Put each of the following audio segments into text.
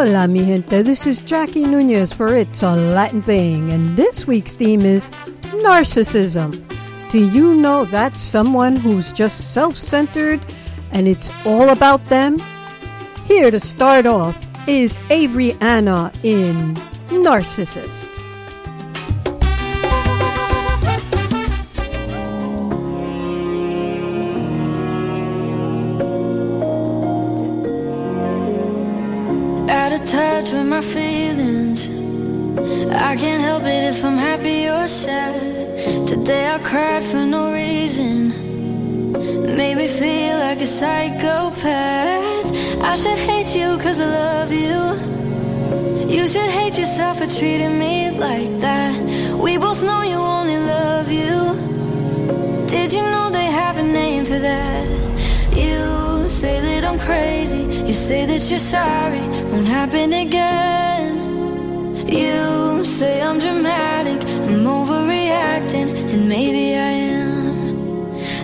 Hola, mi gente. This is Jackie Nunez for It's a Latin Thing, and this week's theme is narcissism. Do you know that's someone who's just self centered and it's all about them? Here to start off is Avery Anna in Narcissist. My feelings. I can't help it if I'm happy or sad. Today I cried for no reason. made me feel like a psychopath. I should hate you cause I love you. You should hate yourself for treating me like that. We both know you only love you. Did you know they have a name for that? You say that I'm crazy. You say that you're sorry. Won't happen again. You say I'm dramatic. I'm overreacting. And maybe I am.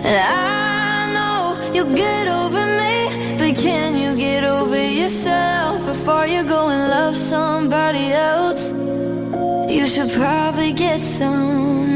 And I know you'll get over me. But can you get over yourself before you go and love somebody else? You should probably get some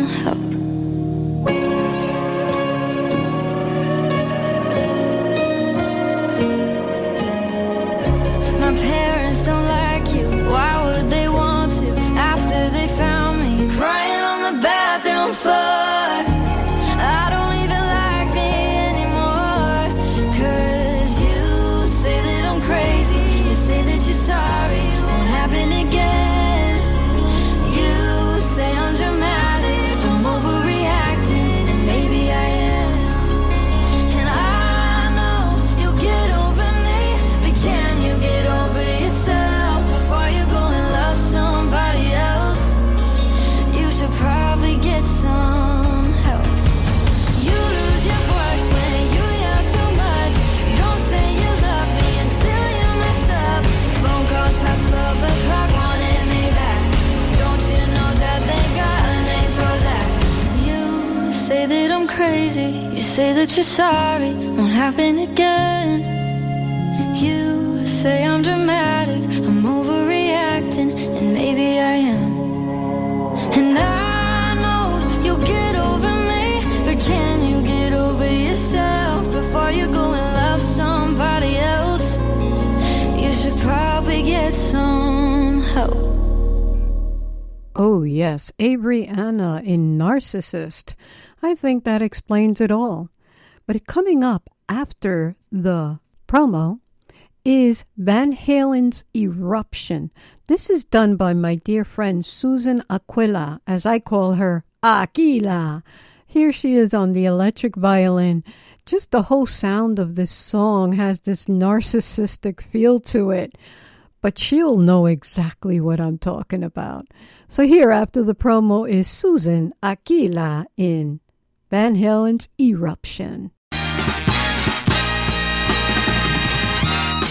say that you're sorry, won't happen again. You say I'm dramatic, I'm overreacting, and maybe I am. And I know you'll get over me, but can you get over yourself before you go and love somebody else? You should probably get some help. Oh, yes, Avery Anna in Narcissist. I think that explains it all. But coming up after the promo is Van Halen's Eruption. This is done by my dear friend Susan Aquila, as I call her Aquila. Here she is on the electric violin. Just the whole sound of this song has this narcissistic feel to it. But she'll know exactly what I'm talking about. So, here after the promo is Susan Aquila in Van Halen's Eruption.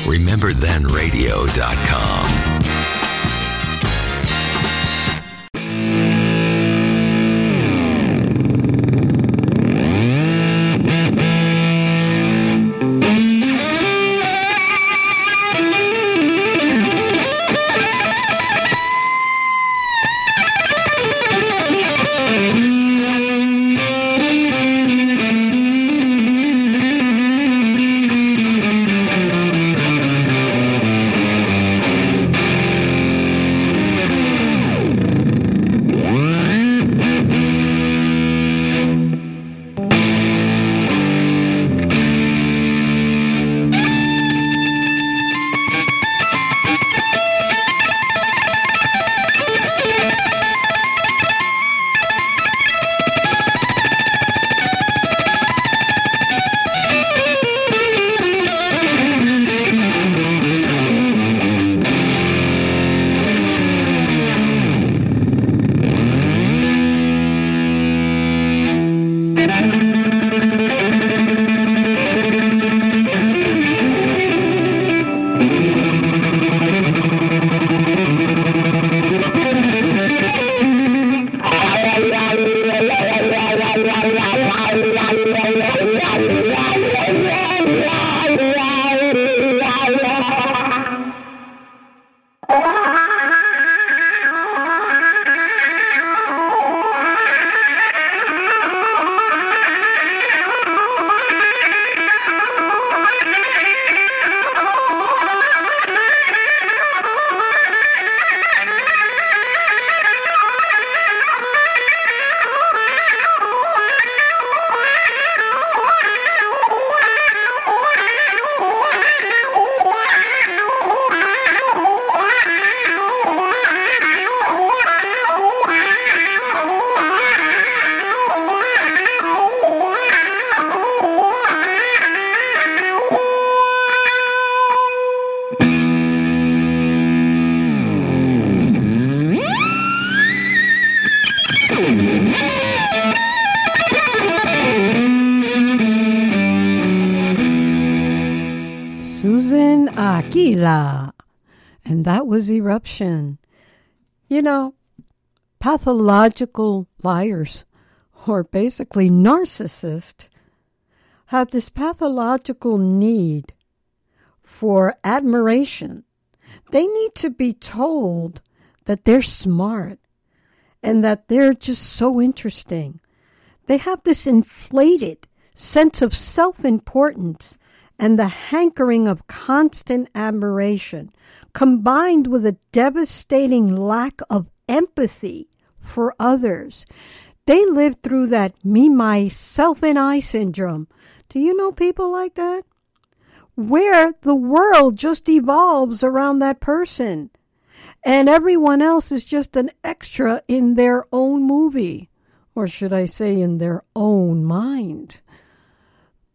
RememberThenRadio.com. that was Eruption. You know, pathological liars, or basically narcissists, have this pathological need for admiration. They need to be told that they're smart and that they're just so interesting. They have this inflated sense of self importance and the hankering of constant admiration, combined with a devastating lack of empathy for others. They live through that me, myself, and I syndrome. Do you know people like that? Where the world just evolves around that person and everyone else is just an extra in their own movie, or should I say, in their own mind.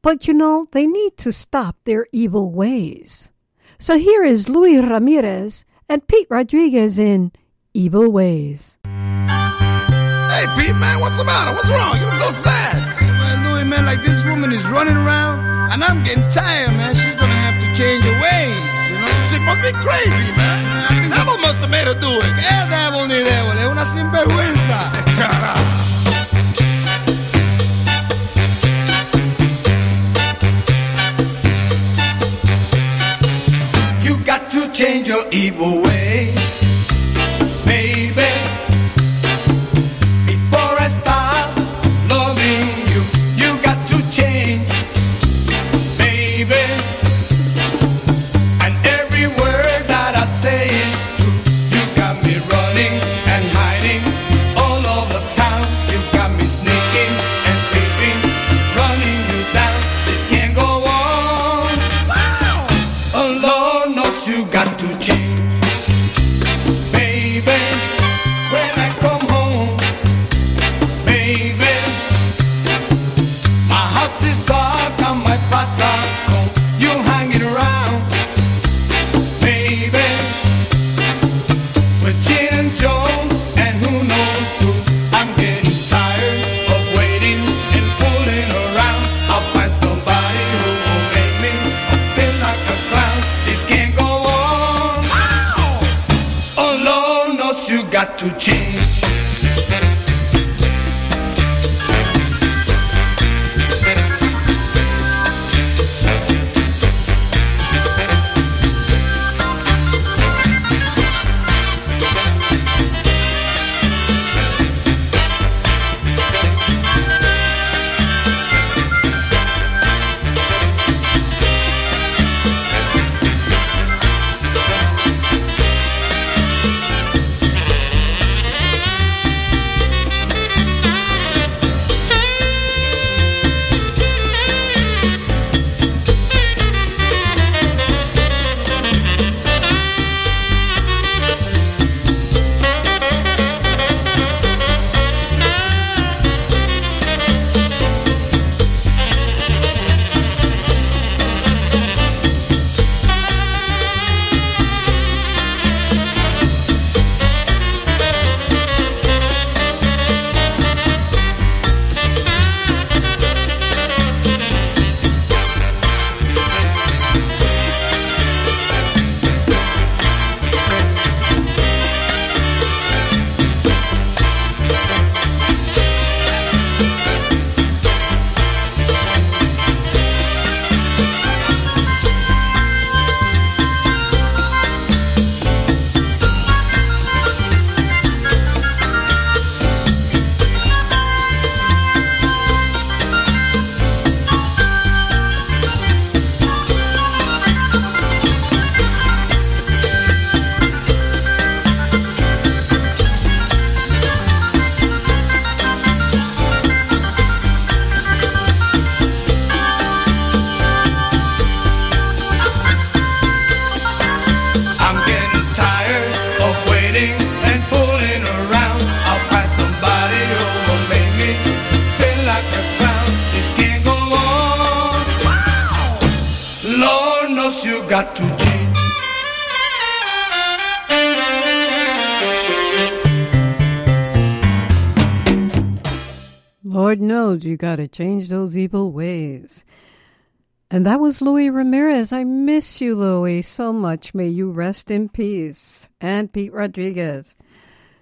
But you know, they need to stop their evil ways. So here is Luis Ramirez and Pete Rodriguez in Evil Ways. Hey, Pete, man, what's the matter? What's wrong? You look so sad. Man, Louis, man, like this woman is running around, and I'm getting tired, man. She's gonna have to change her ways. You know? This chick must be crazy, man. The And that was Louis Ramirez. I miss you, Louis, so much. May you rest in peace. And Pete Rodriguez.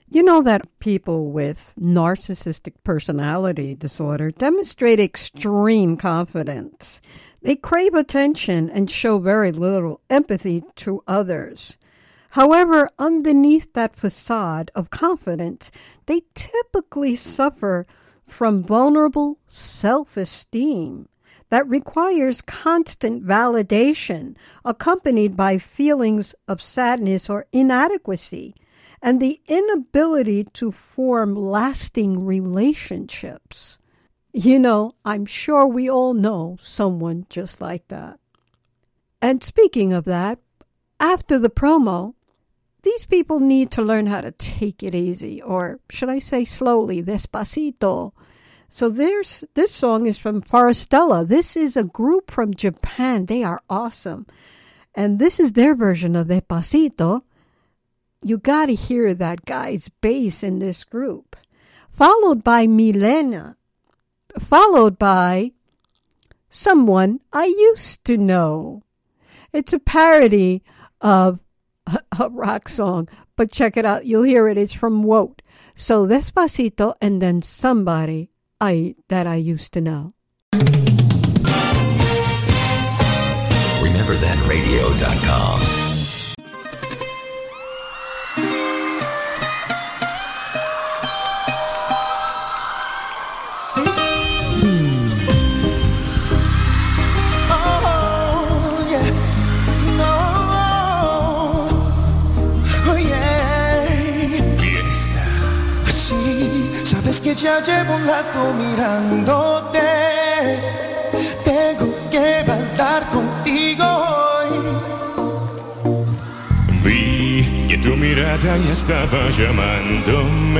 You know that people with narcissistic personality disorder demonstrate extreme confidence. They crave attention and show very little empathy to others. However, underneath that facade of confidence, they typically suffer from vulnerable self esteem that requires constant validation, accompanied by feelings of sadness or inadequacy, and the inability to form lasting relationships. You know, I'm sure we all know someone just like that. And speaking of that, after the promo, these people need to learn how to take it easy, or should I say slowly, despacito, so there's this song is from Forestella. This is a group from Japan. They are awesome. And this is their version of Despacito. You got to hear that guy's bass in this group. Followed by Milena. Followed by someone I used to know. It's a parody of a rock song, but check it out. You'll hear it. It's from Woat. So Despacito and then somebody I that I used to know. RememberThenRadio.com. que ya llevo un rato mirándote. Tengo que bailar contigo hoy. Vi que tu mirada ya estaba llamándome.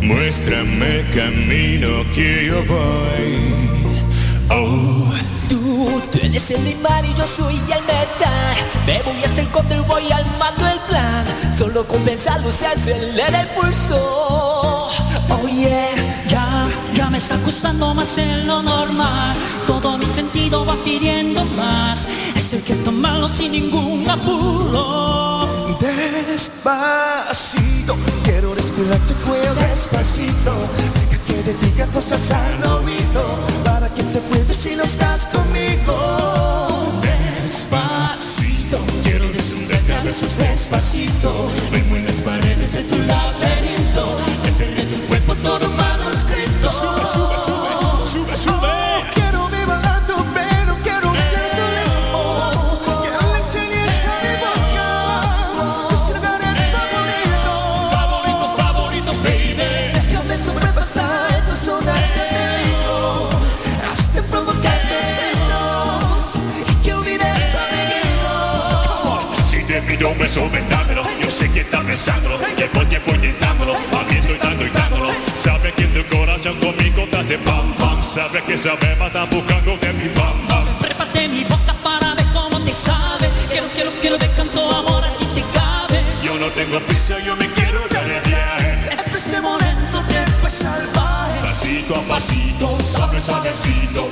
Muéstrame el camino que yo voy. Oh, Tú, tú eres el imán y yo soy el metal Me voy a hacer contra voy armando el plan Solo con pensarlo se acelera el pulso Oh yeah, ya, ya me está costando más en lo normal. Todo mi sentido va pidiendo más. Esto hay que tomarlo sin ningún apuro. Despacito, quiero respirar tu cuello despacito. Deja que te diga cosas al oído. Para que te puedes si no estás conmigo. pasos despacito, ven muy despacito. Sé que estás pensándolo. Llevo tiempo intentándolo. Abriendo y dando y dándolo. Sabe que tu corazón conmigo te hace pam, pam. Sabe que esa beba está buscando de mi pam, pam. Prépate mi boca para ver cómo te sabe. Quiero, quiero, quiero ver cuánto amor aquí te cabe. Yo no tengo prisa, yo me quiero dar de viaje. Este momento tiempo es salvaje. Pasito a pasito, suave, suavecito.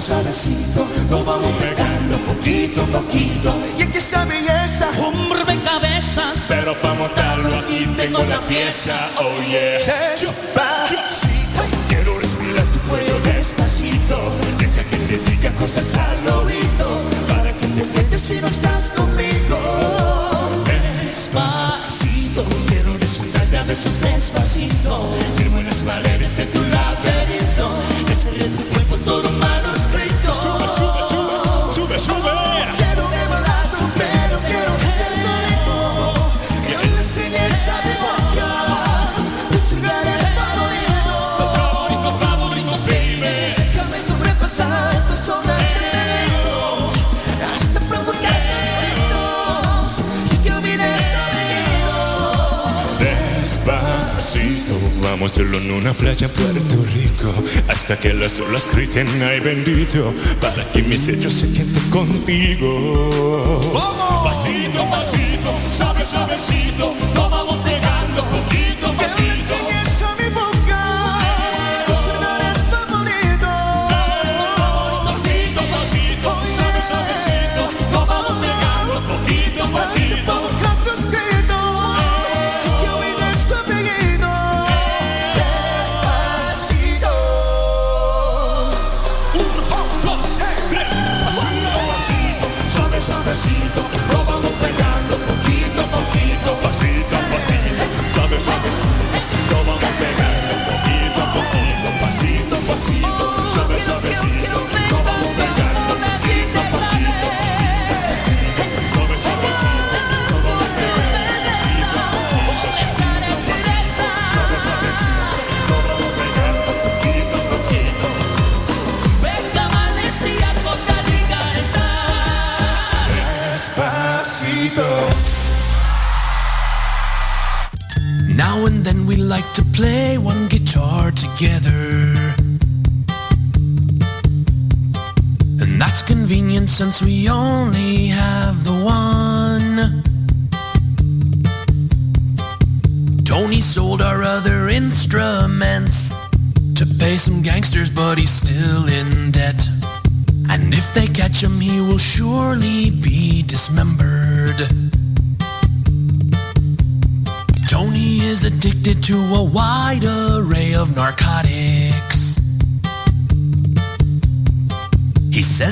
Suavecito. Nos vamos pegando poquito a poquito. Y aquí esa belleza. Un rompecabezas. Pero para montarlo aquí tengo la pieza, oh yeah. Despacito. Quiero respirar tu cuello despacito. Deja que te diga cosas al oído. Para que te cuentes si no estás conmigo. Despacito. Quiero disfrutarte a besos despacito. Firmo en las paredes de tu Estábamos solo en una playa Puerto Rico. Hasta que las olas griten ay bendito Para que mis hechos se queden contigo ¡Vamos! Pasito, pasito, since we only have the one. Tony sold our other instruments to pay some gangsters, but he's still in debt. And if they catch him, he will surely be dismembered. Tony is addicted to a wide array of narcotics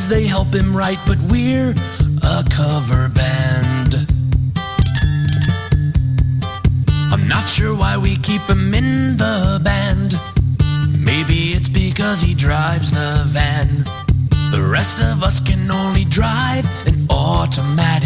as they help him write, but we're a cover band. I'm not sure why we keep him in the band. Maybe it's because he drives the van. The rest of us can only drive an automatic.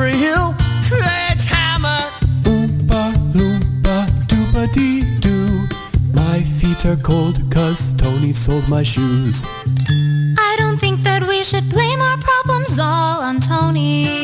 Barbary Hill. Sledgehammer! Oompa loompa doopa dee doo. My feet are cold cause Tony sold my shoes. I don't think that we should blame our problems all on Tony.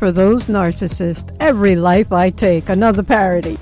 for those narcissists. Every life I take. Another parody.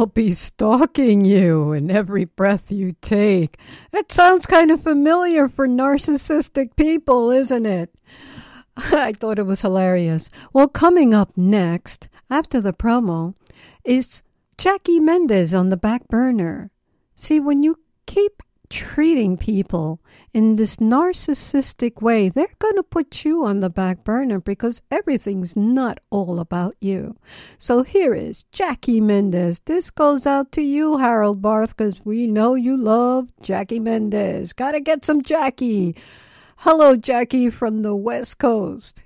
I'll be stalking you in every breath you take. That sounds kind of familiar for narcissistic people, isn't it? I thought it was hilarious. Well, coming up next, after the promo, is Jackie Mendez on the back burner. See, when you keep treating people in this narcissistic way, they're going to put you on the back burner because everything's not all about you. So here is Jackie Mendez. This goes out to you, Harold Barth, because we know you love Jackie Mendez. Got to get some Jackie. Hello, Jackie from the West Coast.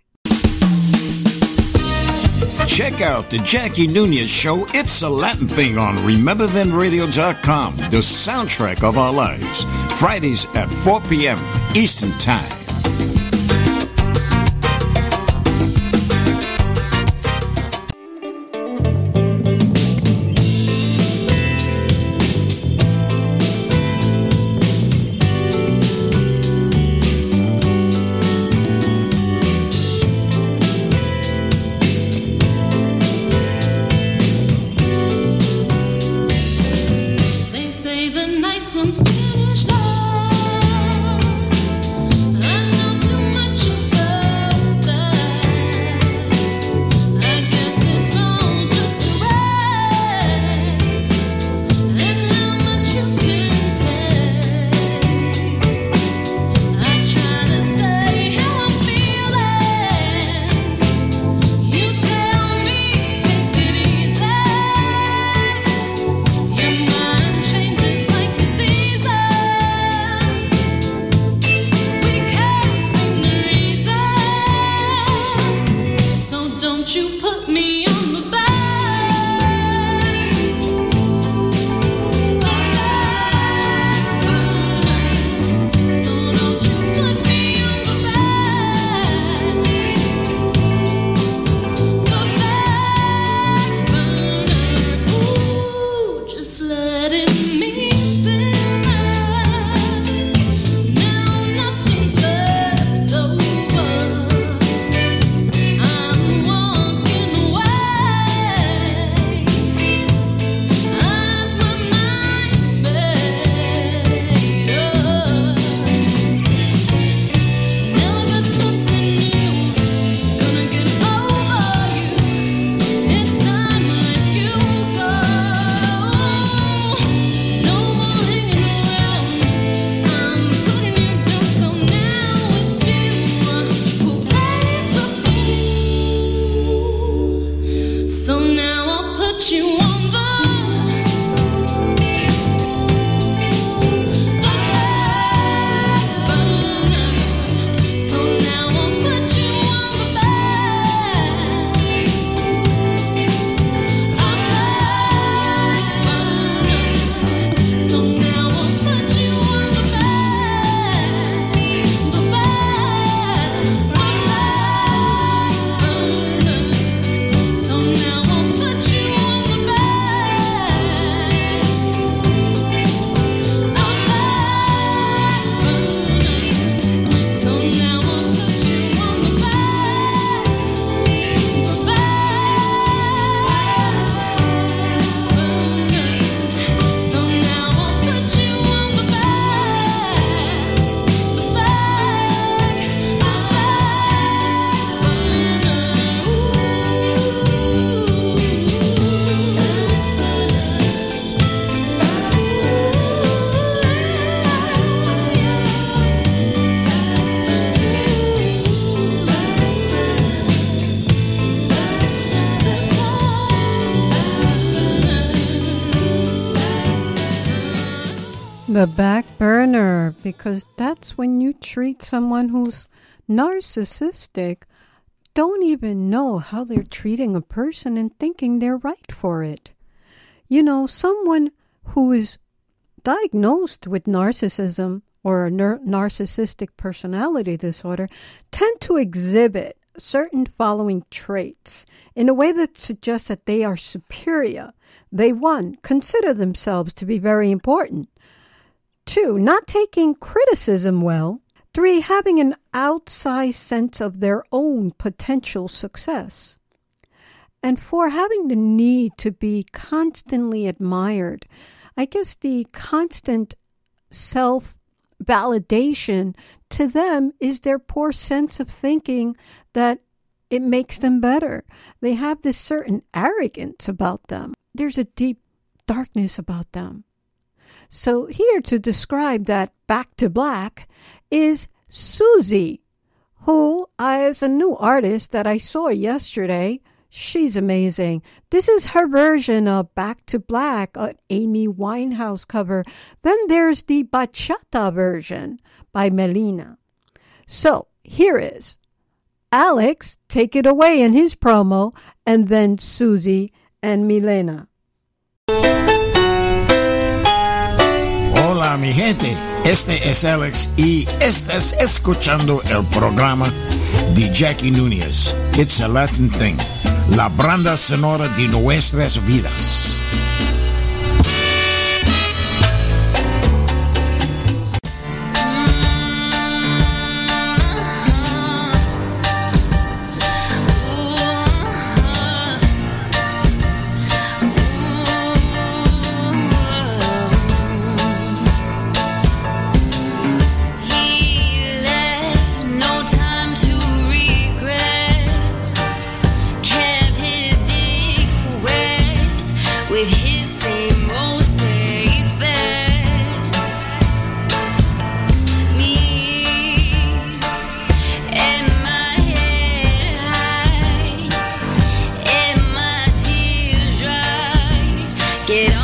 Check out the Jackie Nunez show, It's a Latin Thing on RememberThenRadio.com, the soundtrack of our lives. Fridays at 4 p.m. Eastern Time. Nice when you treat someone who's narcissistic, don't even know how they're treating a person and thinking they're right for it. You know, someone who is diagnosed with narcissism or a nar- narcissistic personality disorder tend to exhibit certain following traits in a way that suggests that they are superior. They, one, consider themselves to be very important. Two, not taking criticism well. Three, having an outsized sense of their own potential success. and four, having the need to be constantly admired. I guess the constant self validation to them is their poor sense of thinking that it makes them better. They have this certain arrogance about them. There's a deep darkness about them. So, here to describe that back to black is Susie, who is a new artist that I saw yesterday. She's amazing. This is her version of Back to Black, an Amy Winehouse cover. Then there's the bachata version by Melina. So here is Alex, take it away in his promo, and then Susie and Milena. Hola mi gente, este es Alex y estás escuchando el programa de Jackie Núñez. It's a Latin Thing, la banda sonora de nuestras vidas. Get on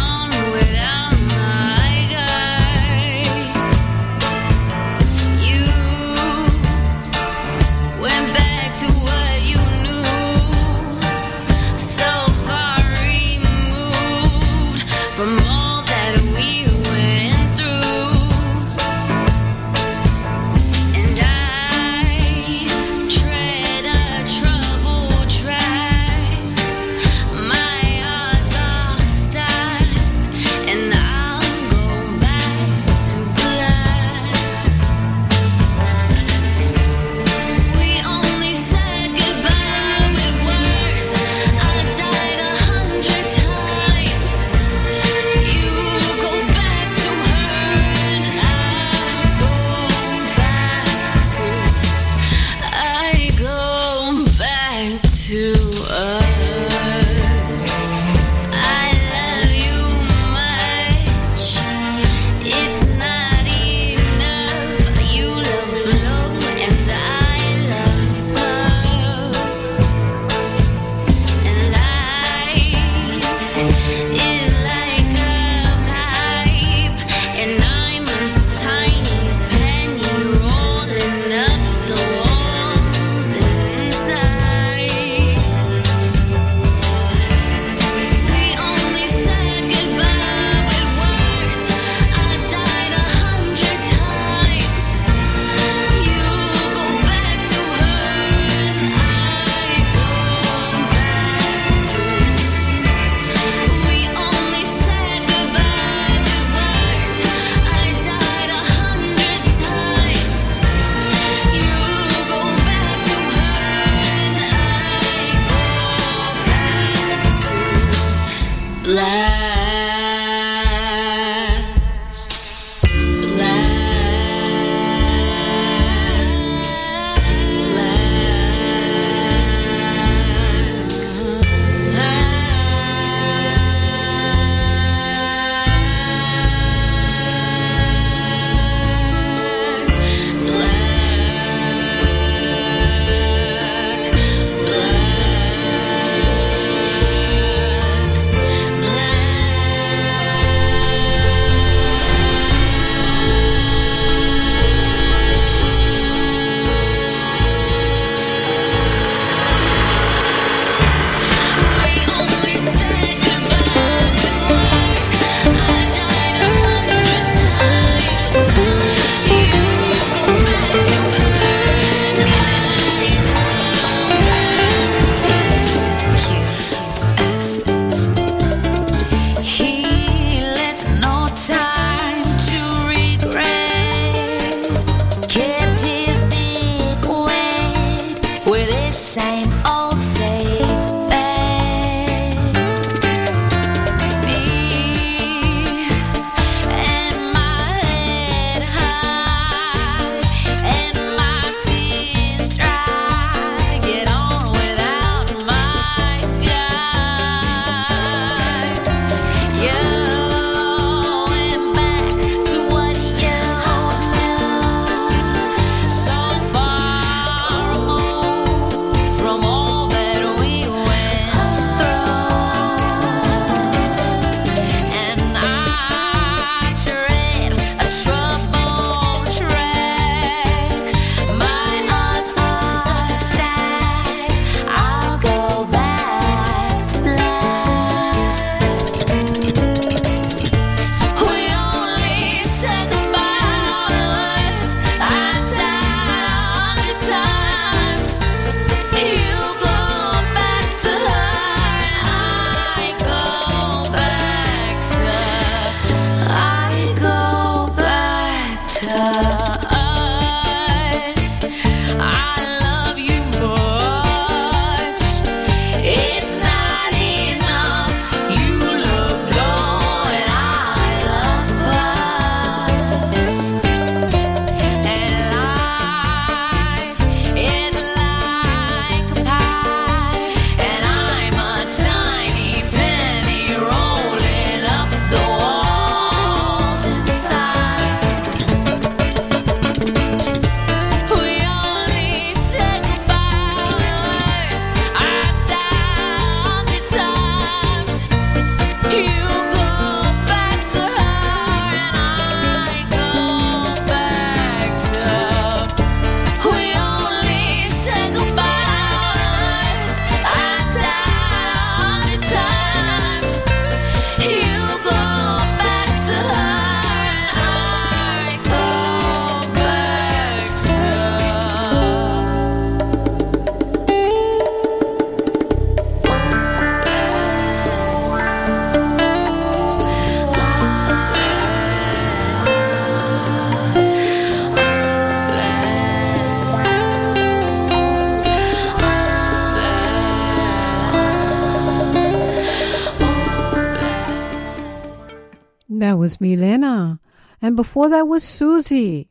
was Milena. And before that was Susie.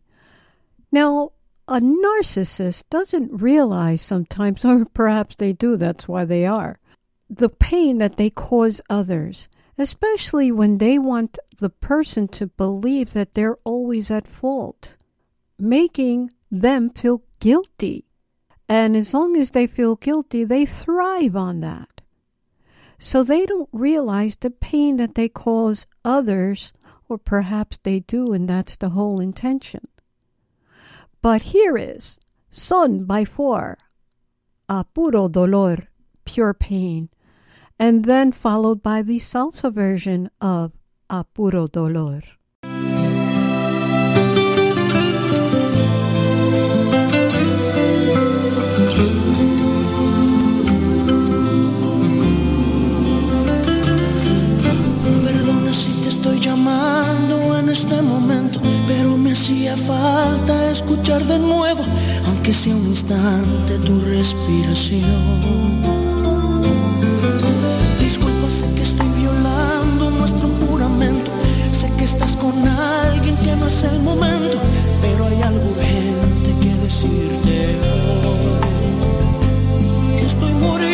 Now, a narcissist doesn't realize sometimes, or perhaps they do, that's why they are, the pain that they cause others, especially when they want the person to believe that they're always at fault, making them feel guilty. And as long as they feel guilty, they thrive on that. So they don't realize the pain that they cause others, or perhaps they do, and that's the whole intention. But here is Son by Four, a puro dolor, pure pain, and then followed by the salsa version of a puro dolor. Este momento, pero me hacía falta escuchar de nuevo, aunque sea un instante, tu respiración. Disculpa, sé que estoy violando nuestro juramento, sé que estás con alguien que no es el momento, pero hay algo urgente que decirte. Estoy muriendo,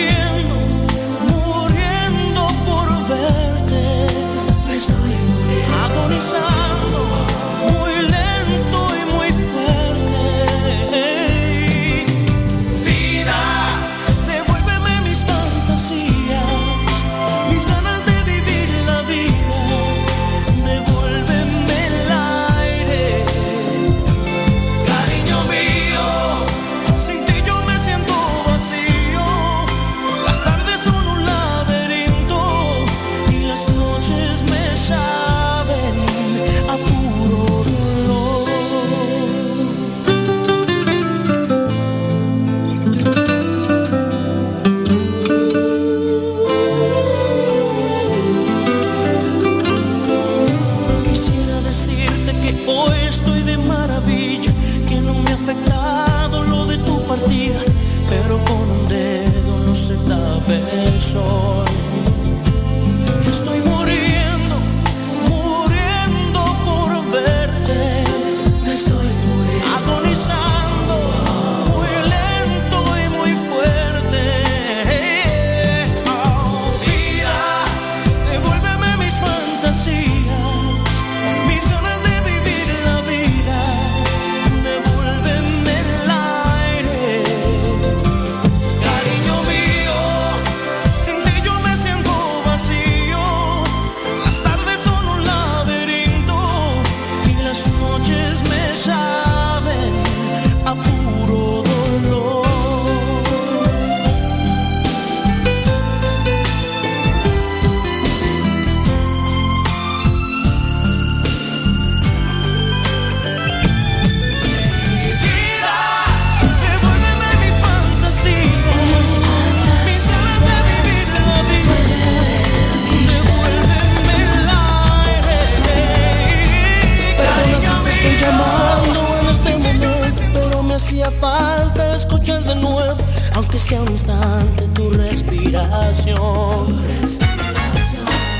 un instante, tu respiración.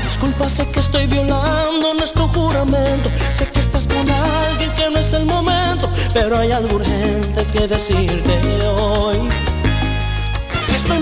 Disculpa, sé que estoy violando nuestro juramento. Sé que estás con alguien que no es el momento, pero hay algo urgente que decirte hoy. Estoy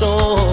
corazón.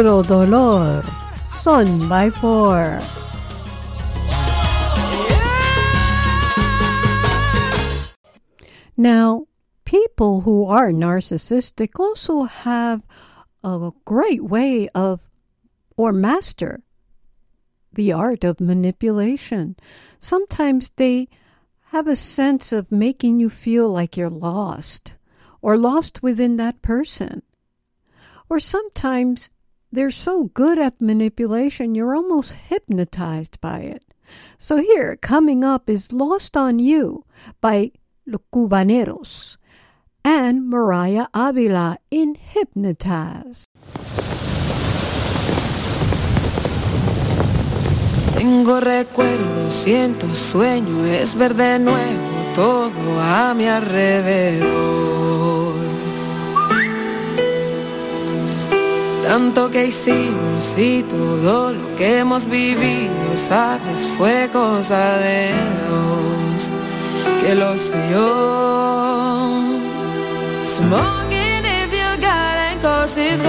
Puro dolor. Son by four. Now, people who are narcissistic also have a great way of or master the art of manipulation. Sometimes they have a sense of making you feel like you're lost or lost within that person. Or sometimes they're so good at manipulation, you're almost hypnotized by it. So here, coming up is Lost on You by Los Cubaneros and Mariah Avila in Hypnotize. Tengo recuerdos, siento sueño, es nuevo todo a mi alrededor. Tanto que hicimos y todo lo que hemos vivido, sabes, fue cosa de dos, que lo sé yo. Smoking if you got it, cause it's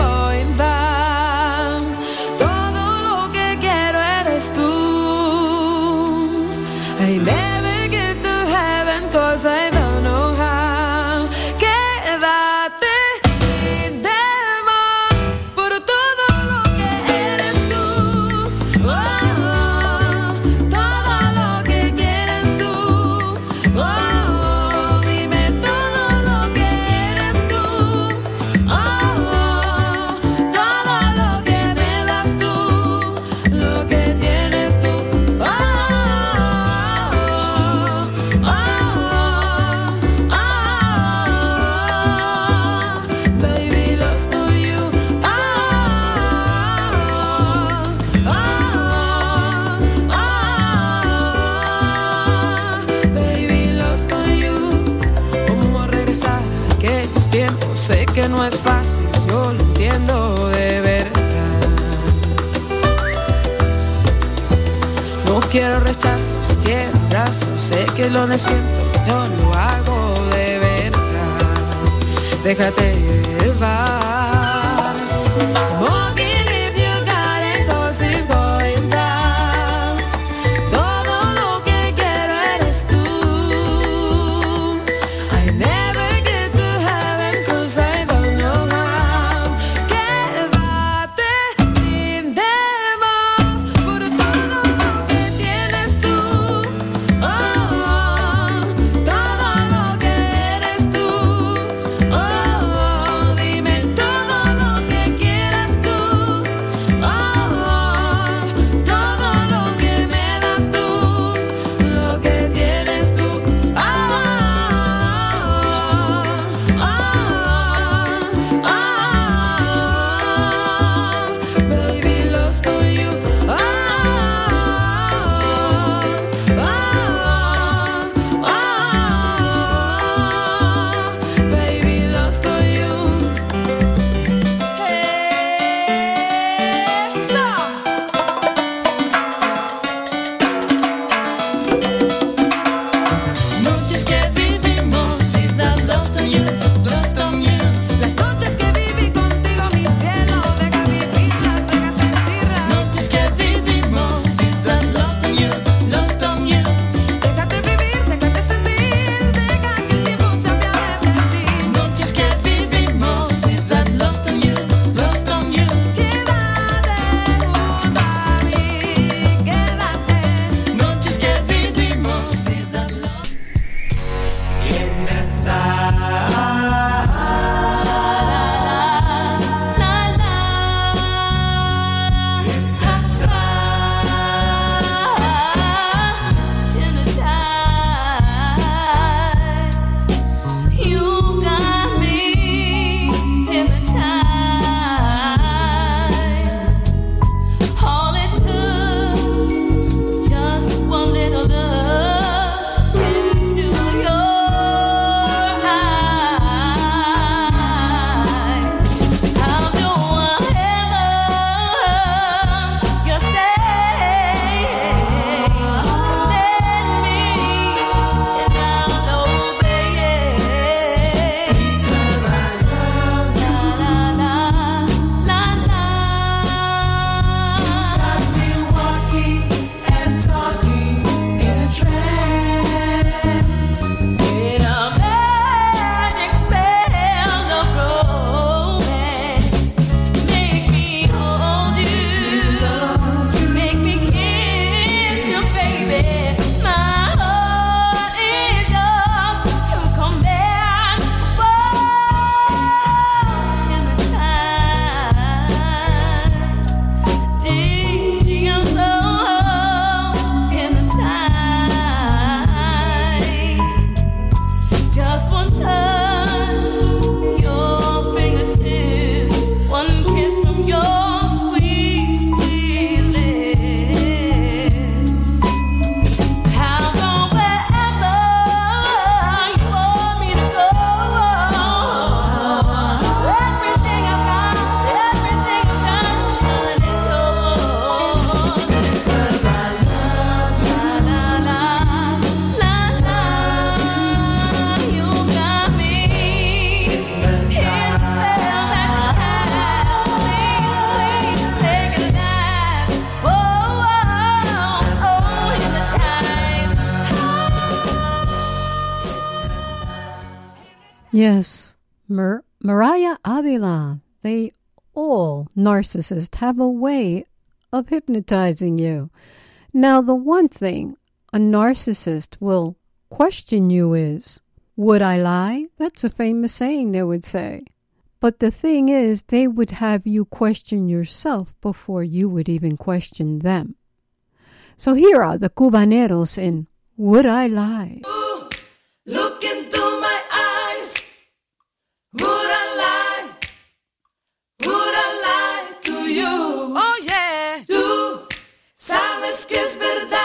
Yes, Mar- Mariah Avila. They all narcissists have a way of hypnotizing you. Now, the one thing a narcissist will question you is, would I lie? That's a famous saying they would say. But the thing is, they would have you question yourself before you would even question them. So here are the Cubaneros in Would I Lie? Ooh, que es verdad.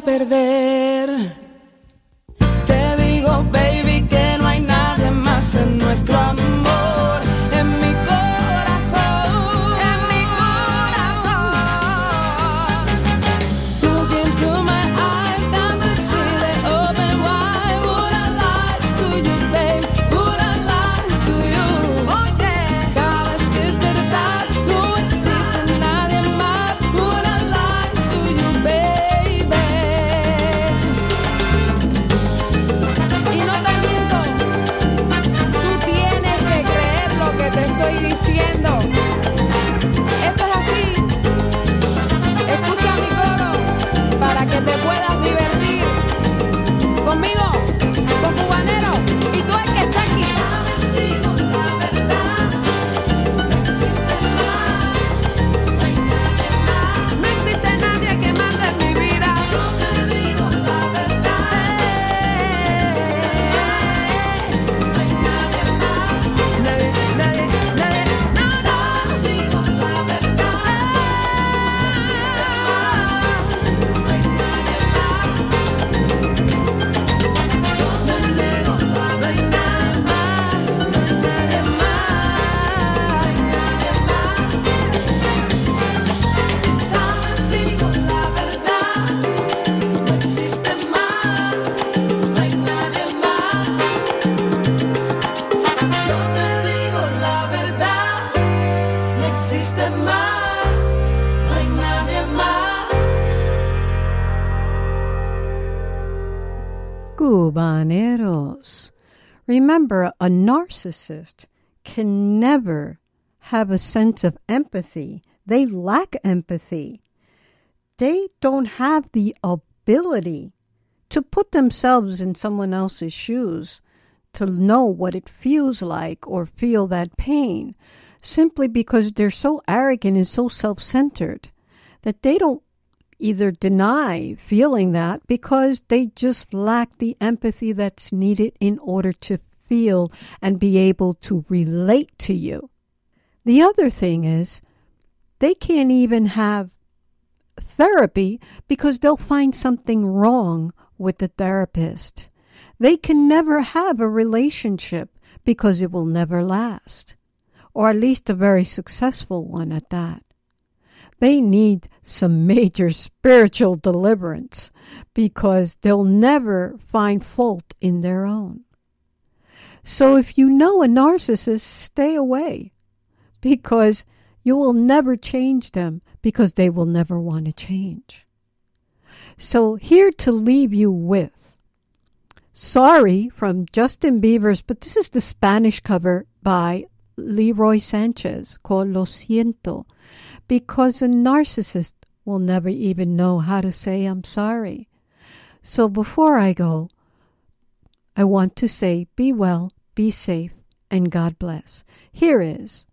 perder. Remember, a narcissist can never have a sense of empathy. They lack empathy. They don't have the ability to put themselves in someone else's shoes, to know what it feels like or feel that pain, simply because they're so arrogant and so self centered that they don't either deny feeling that because they just lack the empathy that's needed in order to feel and be able to relate to you. The other thing is, they can't even have therapy because they'll find something wrong with the therapist. They can never have a relationship because it will never last, or at least a very successful one at that. They need some major spiritual deliverance because they'll never find fault in their own. So if you know a narcissist, stay away because you will never change them because they will never want to change. So, here to leave you with Sorry from Justin Bieber's, but this is the Spanish cover by Leroy Sanchez called Lo Siento, because a narcissist will never even know how to say I'm sorry. So, before I go, I want to say be well, be safe, and God bless. Here is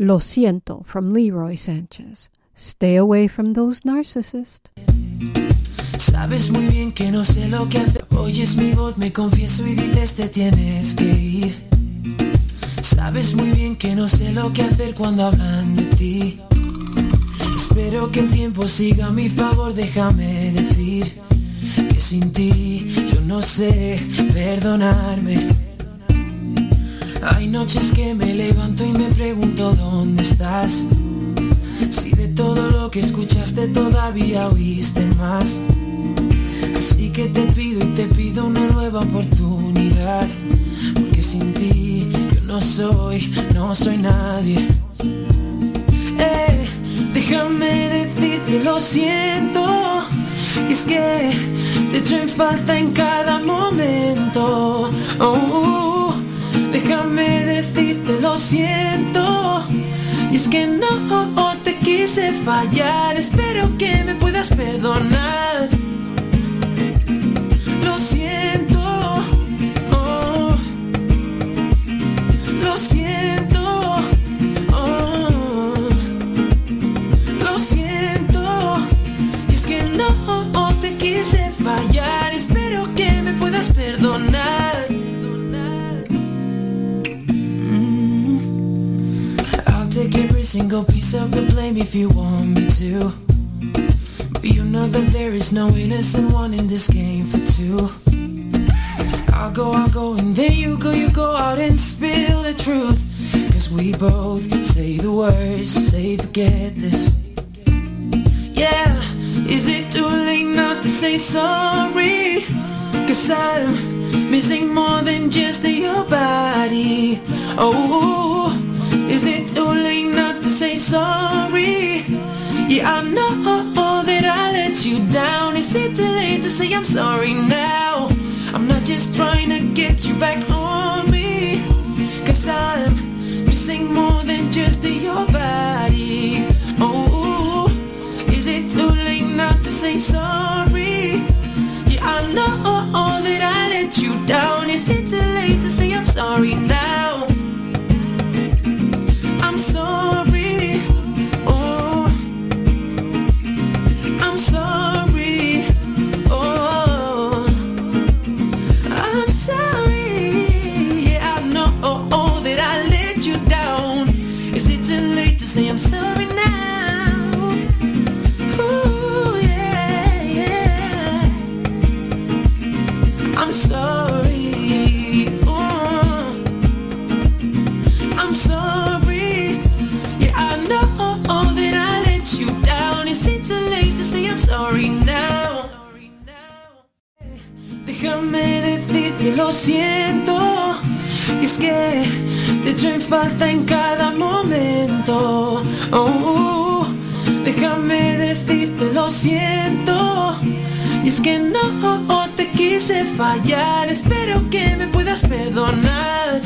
Lo siento from Leroy Sanchez. Stay away from those narcissists. Sabes muy bien que no sé lo que hacer. Oyes mi voz, me confieso y dices te tienes que ir. Sabes muy bien que no sé lo que hacer cuando hablan de ti. Espero que el tiempo siga a mi favor, déjame decir que sin ti yo no sé perdonarme. Hay noches que me levanto y me pregunto dónde estás. Si de todo lo que escuchaste todavía oíste más. Así que te pido y te pido una nueva oportunidad. Porque sin ti yo no soy, no soy nadie. Eh, déjame decirte lo siento. Y es que te echo en falta en cada momento. Oh, déjame decirte lo siento. Y es que no te quise fallar. Espero que me puedas perdonar. Single piece of the blame if you want me to. But you know that there is no innocent one in this game for two. I'll go, I'll go, and then you go, you go out and spill the truth. Cause we both say the words, say forget this. Yeah, is it too late now to say sorry? Cause I'm missing more than just your body. Oh, too late now to say sorry? Yeah, I know that I let you down. Is it too late to say I'm sorry now? I'm not just trying to get you back on me. Cause I'm missing more than just your body. Oh, is it too late not to say sorry? Te echo en falta en cada momento. Oh, déjame decirte lo siento. Y es que no te quise fallar. Espero que me puedas perdonar